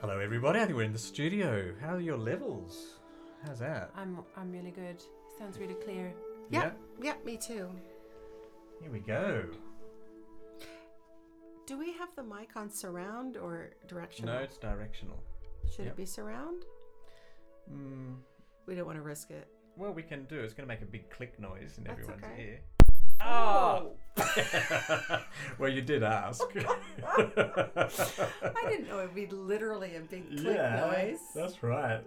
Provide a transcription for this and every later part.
Hello, everybody. I think we're in the studio. How are your levels? How's that? I'm I'm really good. Sounds really clear. Yeah. Yep, me too. Here we go. Do we have the mic on surround or directional? No, it's directional. Should yep. it be surround? Mm, We don't want to risk it. well, we can do. It's going to make a big click noise in That's everyone's okay. ear. Oh! well, you did ask. I didn't know it'd be literally a big click noise. That's right.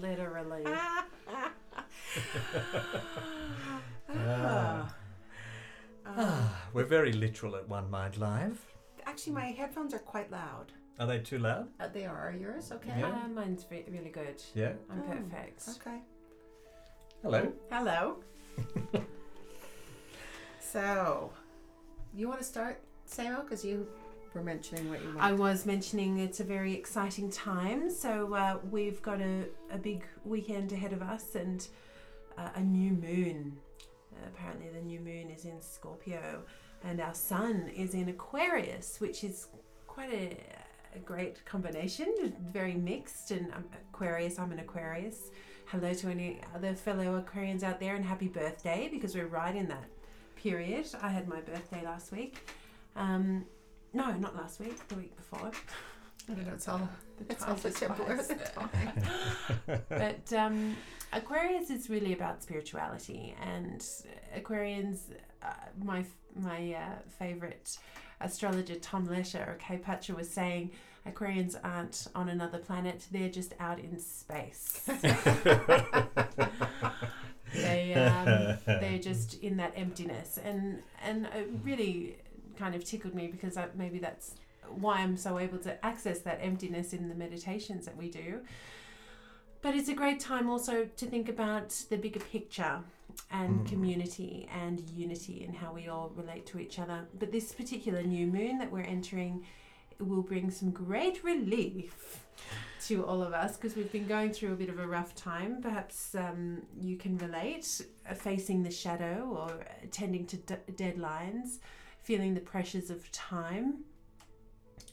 Literally. Ah. Ah, we're very literal at One Mind Live. Actually, my headphones are quite loud. Are they too loud? Uh, they are. Are yours okay? Yeah. Uh, mine's re- really good. Yeah. I'm Oh, perfect. Okay. Hello. Hello. So, you want to start, Samo? Because you were mentioning what you want. I was mentioning it's a very exciting time. So uh, we've got a, a big weekend ahead of us and uh, a new moon. Uh, apparently, the new moon is in Scorpio, and our sun is in Aquarius, which is quite a, a great combination. Very mixed. And um, Aquarius, I'm an Aquarius. Hello to any other fellow Aquarians out there, and happy birthday because we're right in that period. I had my birthday last week. Um, no, not last week, the week before. I don't know. It's all. The It's all time such a blur flies. at the time. but um, Aquarius is really about spirituality, and Aquarians, uh, my my uh, favorite astrologer Tom Lesher or Kay Patcher was saying, Aquarians aren't on another planet; they're just out in space. they um, they're just in that emptiness, and and it really kind of tickled me because I, maybe that's why I'm so able to access that emptiness in the meditations that we do. But it's a great time also to think about the bigger picture and Mm. community and unity and how we all relate to each other. But this particular new moon that we're entering will bring some great relief to all of us because we've been going through a bit of a rough time. Perhaps um, you can relate, uh, facing the shadow or attending to d- deadlines, feeling the pressures of time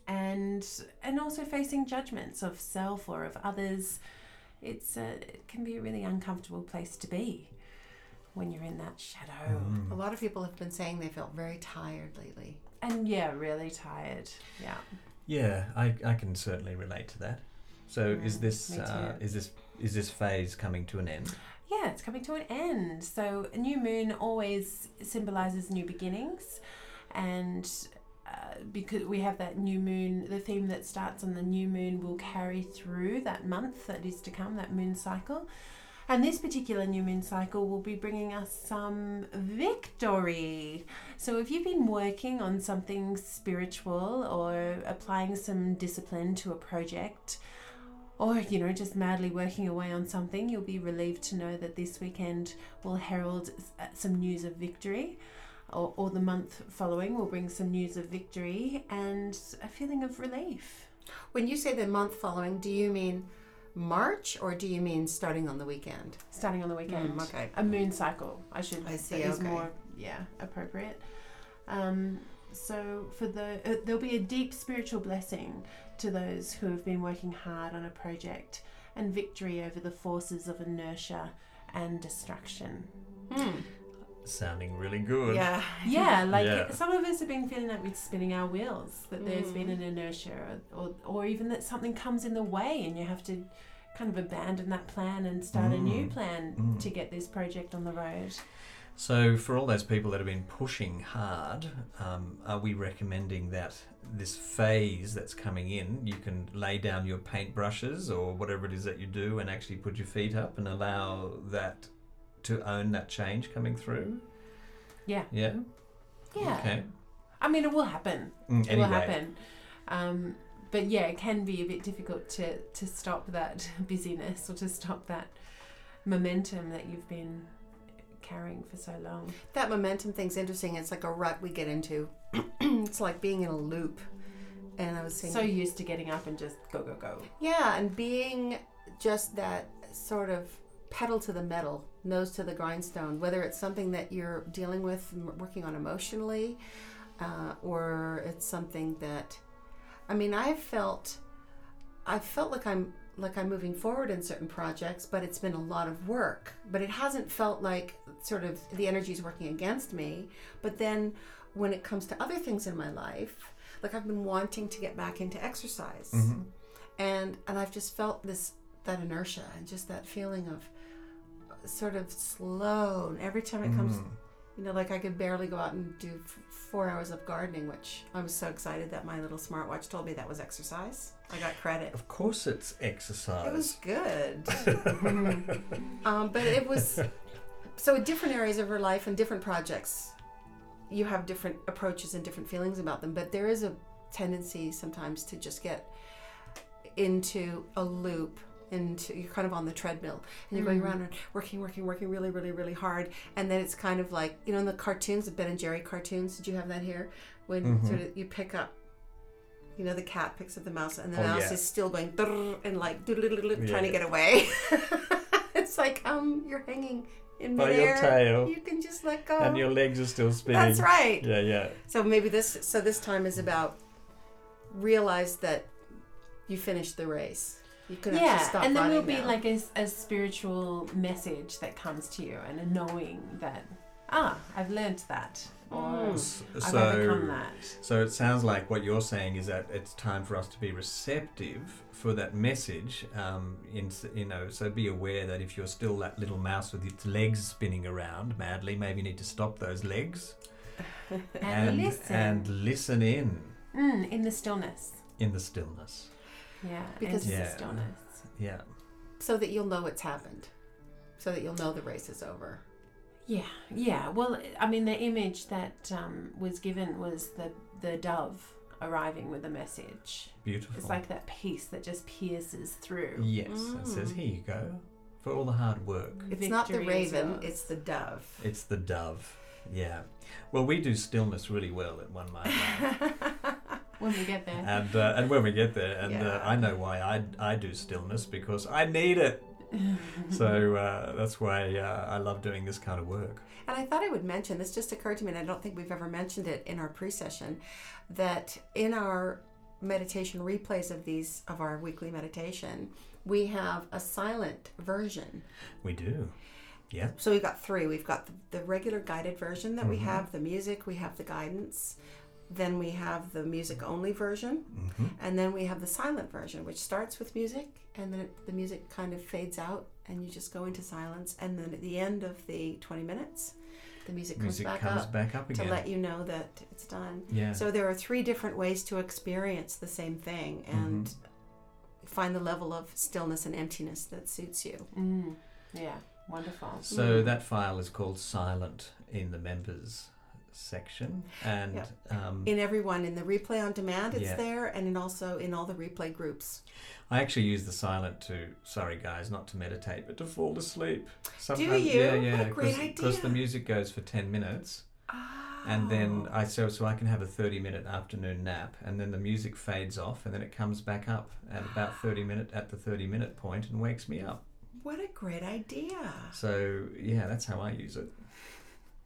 and and also facing judgments of self or of others it's a, it can be a really uncomfortable place to be when you're in that shadow Mm. A lot of people have been saying they felt very tired lately. and yeah really tired yeah Yeah, I, I can certainly relate to that. So is Mm, this uh, is this is this phase coming to an end? yeah it's coming to an end so a new moon always symbolizes new beginnings and uh, because we have that new moon the theme that starts on the new moon will carry through that month that is to come that moon cycle and this particular new moon cycle will be bringing us some victory. So, if you've been working on something spiritual or applying some discipline to a project, or you know, just madly working away on something, you'll be relieved to know that this weekend will herald uh, some news of victory. Or, or the month following will bring some news of victory and a feeling of relief. When you say the month following, do you mean March or do you mean starting on the weekend? Starting on the weekend. Mm, okay. a moon cycle. I should. I see, is okay. more yeah appropriate. Um, so for the uh, there'll be a deep spiritual blessing to those who have been working hard on a project and victory over the forces of inertia and destruction. Hmm. Sounding really good. Yeah. Yeah, like Yeah. some of us have been feeling like we're spinning our wheels, that there's been an inertia, or, or, or even that something comes in the way and you have to kind of abandon that plan and start a new Mm. plan Mm. to get this project on the road. So for all those people that have been pushing hard, um, are we recommending that this phase that's coming in, you can lay down your paintbrushes or whatever it is that you do, and actually put your feet up and allow that to own that change coming through? Yeah. Yeah. Yeah. Okay. I mean, it will happen. Mm, It anyway. will happen. Um, but yeah, it can be a bit difficult to, to stop that busyness or to stop that momentum that you've been carrying for so long. That momentum thing's interesting. It's like a rut we get into. it's like being in a loop. And I was saying, So used to getting up and just go, go, go. yeah, and being just that sort of pedal to the metal, nose to the grindstone, whether it's something that you're dealing with, working on emotionally, uh, or it's something that, I mean, I've felt I've felt like I'm like I'm moving forward in certain projects, but it's been a lot of work. But it hasn't felt like sort of the energy is working against me. But then when it comes to other things in my life, like I've been wanting to get back into exercise. Mhm. And and I've just felt this that inertia and just that feeling of sort of slow. And every time it comes Mm. you know, like I could barely go out and do f- four hours of gardening, which I was so excited that my little smartwatch told me that was exercise. I got credit. Of course, it's exercise. It was good. um, but it was so different areas of her life and different projects, you have different approaches and different feelings about them. But there is a tendency sometimes to just get into a loop. Into you're kind of on the treadmill and you're going Mm. around and working, working, working really, really, really hard, and then it's kind of like you know in the cartoons, the Ben and Jerry cartoons. Did you have that here? When Mhm. sort of you pick up, you know, the cat picks up the mouse, and the Oh, mouse yeah. is still going and like doodle-doodle-doodle, trying to get away. it's like um, you're hanging in By your tail. You can just let go. and your legs are still spinning. That's right. Yeah, yeah. So maybe this. So this time is about realize that you finished the race. You could actually yeah, stop and there will be now. like a, a spiritual message that comes to you, and a knowing that ah, I've learnt that, or Mm. S- I've overcome So, that. so it sounds like what you're saying is that it's time for us to be receptive for that message. Um, in you know, so be aware that if you're still that little mouse with its legs spinning around madly, maybe you need to stop those legs And, listen and listen in mm, in the stillness. in the stillness. Yeah, Because- into Yeah. the stillness. Yeah. so that you'll know it's happened, so that you'll know the race is over. Yeah, yeah. Well, I mean, the image that um, was given was the the dove arriving with a message. Beautiful. It's like that piece that just pierces through. yes, it says Mm. here you go for all the hard work. It's not the raven; yours. it's the dove. It's the dove. Yeah. Well, we do stillness really well at One Mind Live. when we get there. and uh, and when we get there, and uh, I know why I, I do stillness because I need it. So uh, that's why uh, I love doing this kind of work. And I thought I would mention this just occurred to me, and I don't think we've ever mentioned it in our pre-session, that in our meditation replays of these of our weekly meditation, we have a silent version. We do. Yeah. So we've got three. We've got the, the regular guided version that we Mhm. have, the music, we have the guidance, then we have the music only version, hmm and then we have the silent version, which starts with music, and then it, the music kind of fades out, and you just go into silence. And then at the end of the 20 minutes, the music comes back comes up back up to let you know that it's done. yeah. So there are three different ways to experience the same thing and Mm-hmm. find the level of stillness and emptiness that suits you. Mm, yeah, wonderful. So Mm. that file is called Silent in the members section, and Yep. um, In everyone, in the replay on demand, it's Yeah. there, and in also in all the replay groups. I actually use the silent to sorry guys, not to meditate, but to fall asleep. you? Yeah, What yeah. a great Because the music goes for ten minutes. and then Oh. I so so I can have a thirty minute afternoon nap, and then the music fades off, and then it comes back up at about thirty minute at the thirty minute point and wakes me up. What a great idea. So yeah, that's how I use it.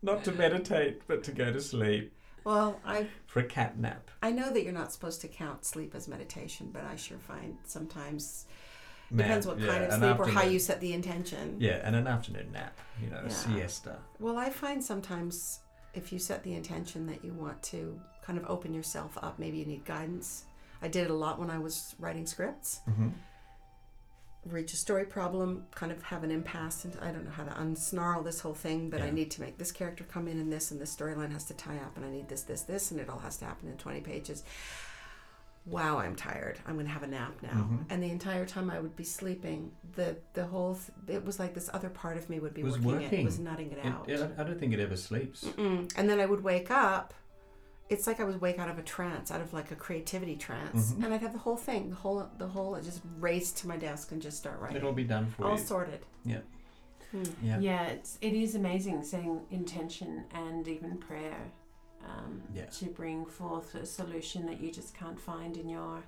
Not to meditate, but to go to sleep Well, I for a cat nap. I know that you're not supposed to count sleep as meditation, but I sure find sometimes Man, depends what yeah, kind of sleep or how you set the intention. Yeah, and an afternoon nap. You know, Yeah. a siesta. Well, I find sometimes if you set the intention that you want to kind of open yourself up, maybe you need guidance. I did it a lot when I was writing scripts. Mm-hmm. Reach a story problem, kind of have an impasse, and I don't know how to unsnarl this whole thing, but I need to make this character come in and this, and this storyline has to tie up, and I need this, this, this, and it all has to happen in 20 pages. Wow, I'm tired. I'm going to have a nap now. Mhm. And the entire time I would be sleeping, the the whole th- it was like this other part of me would be Was working, it, working. was nutting it It, out. yeah, I don't think it ever sleeps. Mm-mm. And then I would wake up. It's like I would wake out of a trance, out of like a creativity trance, Mhm. and I'd have the whole thing, the whole, the whole. I just race to my desk and just start writing. It'll be done for All you. sorted. Yeah. Hmm. Yeah. Yeah, it's it is amazing setting intention and even prayer um, Yeah. to bring forth a solution that you just can't find in your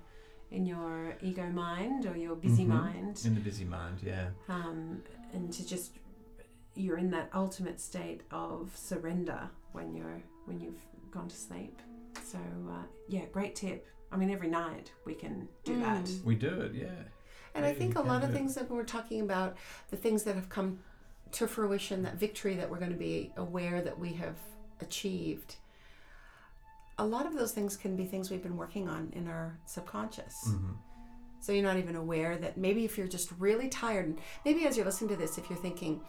in your ego mind or your busy Mhm. mind, In the busy mind, yeah. um, and to just you're in that ultimate state of surrender when you're when you've gone to sleep. So uh, yeah, great tip. I mean, every night we can do that. Mm. We do it, yeah. And I think a lot of do it. things that we're talking about, the things that have come to fruition, that victory that we're going to be aware that we have achieved, a lot of those things can be things we've been working on in our subconscious. Mhm. So you're not even aware that maybe if you're just really tired, and maybe as you're listening to this, if you're thinking,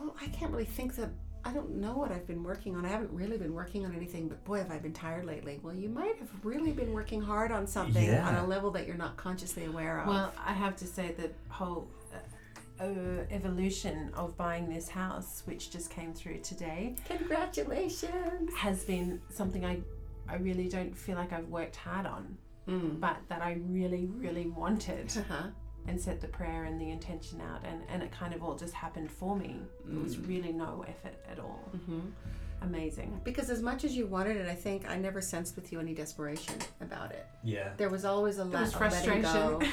well, I can't really think that. I don't know what I've been working on. I haven't really been working on anything, but boy, have I been tired lately. Well, you might have really been working hard on something Yeah. on a level that you're not consciously aware of. Well, I have to say the whole uh, uh, evolution of buying this house, which just came through today, Congratulations. has been something I, I really don't feel like I've worked hard on, Mm. but that I really, really wanted Uh-huh. And set the prayer and the intention out, and, and it kind of all just happened for me. It was really no effort at all. hmm Amazing. Because as much as you wanted it, I think I never sensed with you any desperation about it. Yeah. There was always a, There was let, a letting frustration.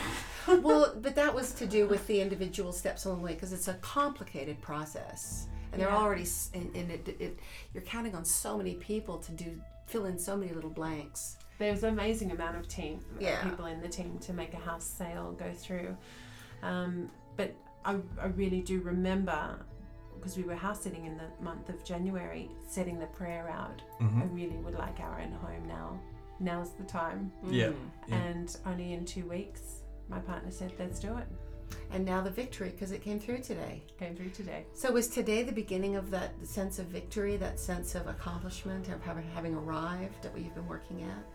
go. well, but that was to do with the individual steps along the way because it's a complicated process, and they're Yeah. already s- in, in it, it. You're counting on so many people to do fill in so many little blanks. There's an amazing amount of team uh, Yeah. people in the team to make a house sale go through. Um, but I, I really do remember because we were house sitting in the month of January, setting the prayer out. Mhm. I really would like our own home now. Now's the time. Yeah. Mm. Yeah. And only in two weeks, my partner said, "Let's do it." And now the victory because it came through today. Came through today. So was today the beginning of that sense of victory, that sense of accomplishment, of having, having arrived at what you've been working at?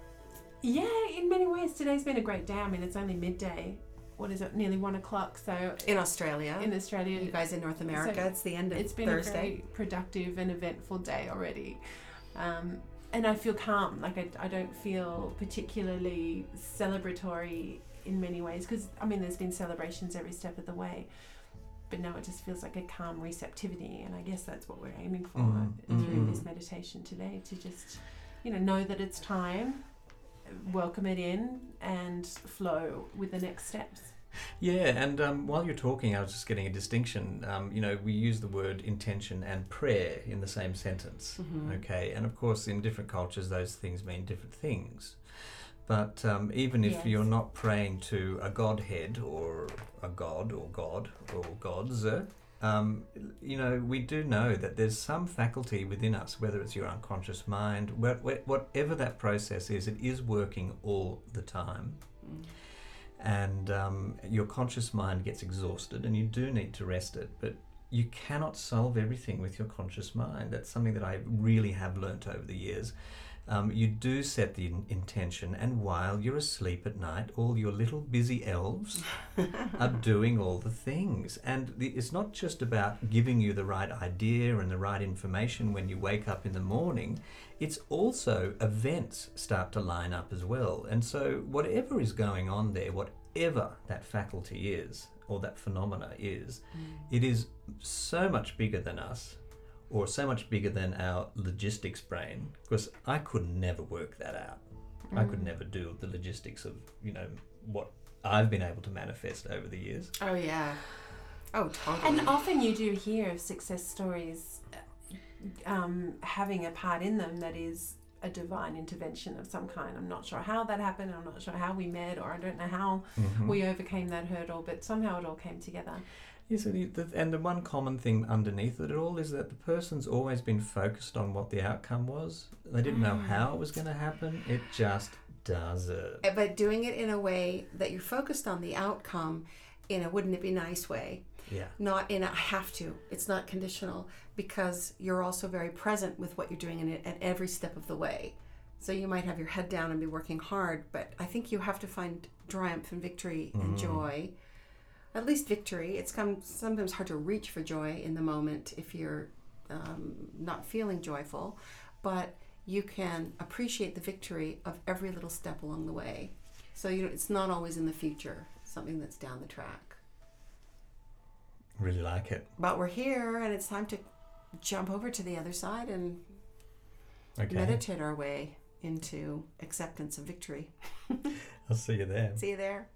Yeah, in many ways, today's been a great day. I mean, it's only midday. What is it? Nearly one o'clock. So In Australia, in Australia, you guys in North America, So it's the end of it's been Thursday. a very productive and eventful day already. Um, and I feel calm. Like I, I don't feel particularly celebratory in many ways because I mean there's been celebrations every step of the way, but now it just feels like a calm receptivity, and I guess that's what we're aiming for Mm, through mm. this meditation today to just you know know that it's time, welcome it in, and flow with the next steps. Yeah, and um, while you're talking, I was just getting a distinction. Um, you know, we use the word intention and prayer in the same sentence. Mhm. Okay, and of course, in different cultures, those things mean different things. But um, even if Yes. you're not praying to a godhead or a god or god or gods, uh, um, you know, we do know that there's some faculty within us, whether it's your unconscious mind, wha- wha- whatever that process is, it is working all the time. And um, your conscious mind gets exhausted and you do need to rest it but you cannot solve everything with your conscious mind. That's something that i really have learnt over the years um, you do set the in- intention and while you're asleep at night all your little busy elves are doing all the things. And the, it's not just about giving you the right idea and the right information when you wake up in the morning. It's also events start to line up as well. And so, whatever is going on there, whatever that faculty is or that phenomena is, it is so much bigger than us or so much bigger than our logistics brain because I could never work that out. I could never do the logistics of, you know, what I've been able to manifest over the years. Oh yeah. Oh totally. And often you do hear of success stories um, having a part in them that is a divine intervention of some kind. I'm not sure how that happened. I'm not sure how we met, or I don't know how Mhm. we overcame that hurdle, but somehow it all came together. Yes, and, the, and the one common thing underneath it all is that the person's always been focused on what the outcome was. They didn't know Mm. how it was going to happen. It just does it. Uh, but doing it in a way that you're focused on the outcome in a wouldn't it be nice way Yeah. not in a I have to it's not conditional because you're also very present with what you're doing in it at every step of the way so you might have your head down and be working hard but i think you have to find triumph and victory and Mhm. joy at least victory it's come sometimes hard to reach for joy in the moment if you're um, not feeling joyful but you can appreciate the victory of every little step along the way so you know, it's not always in the future something that's down the track Really like it. but we're here and it's time to jump over to the other side and Okay. meditate our way into acceptance of victory. I'll see you there. See you there.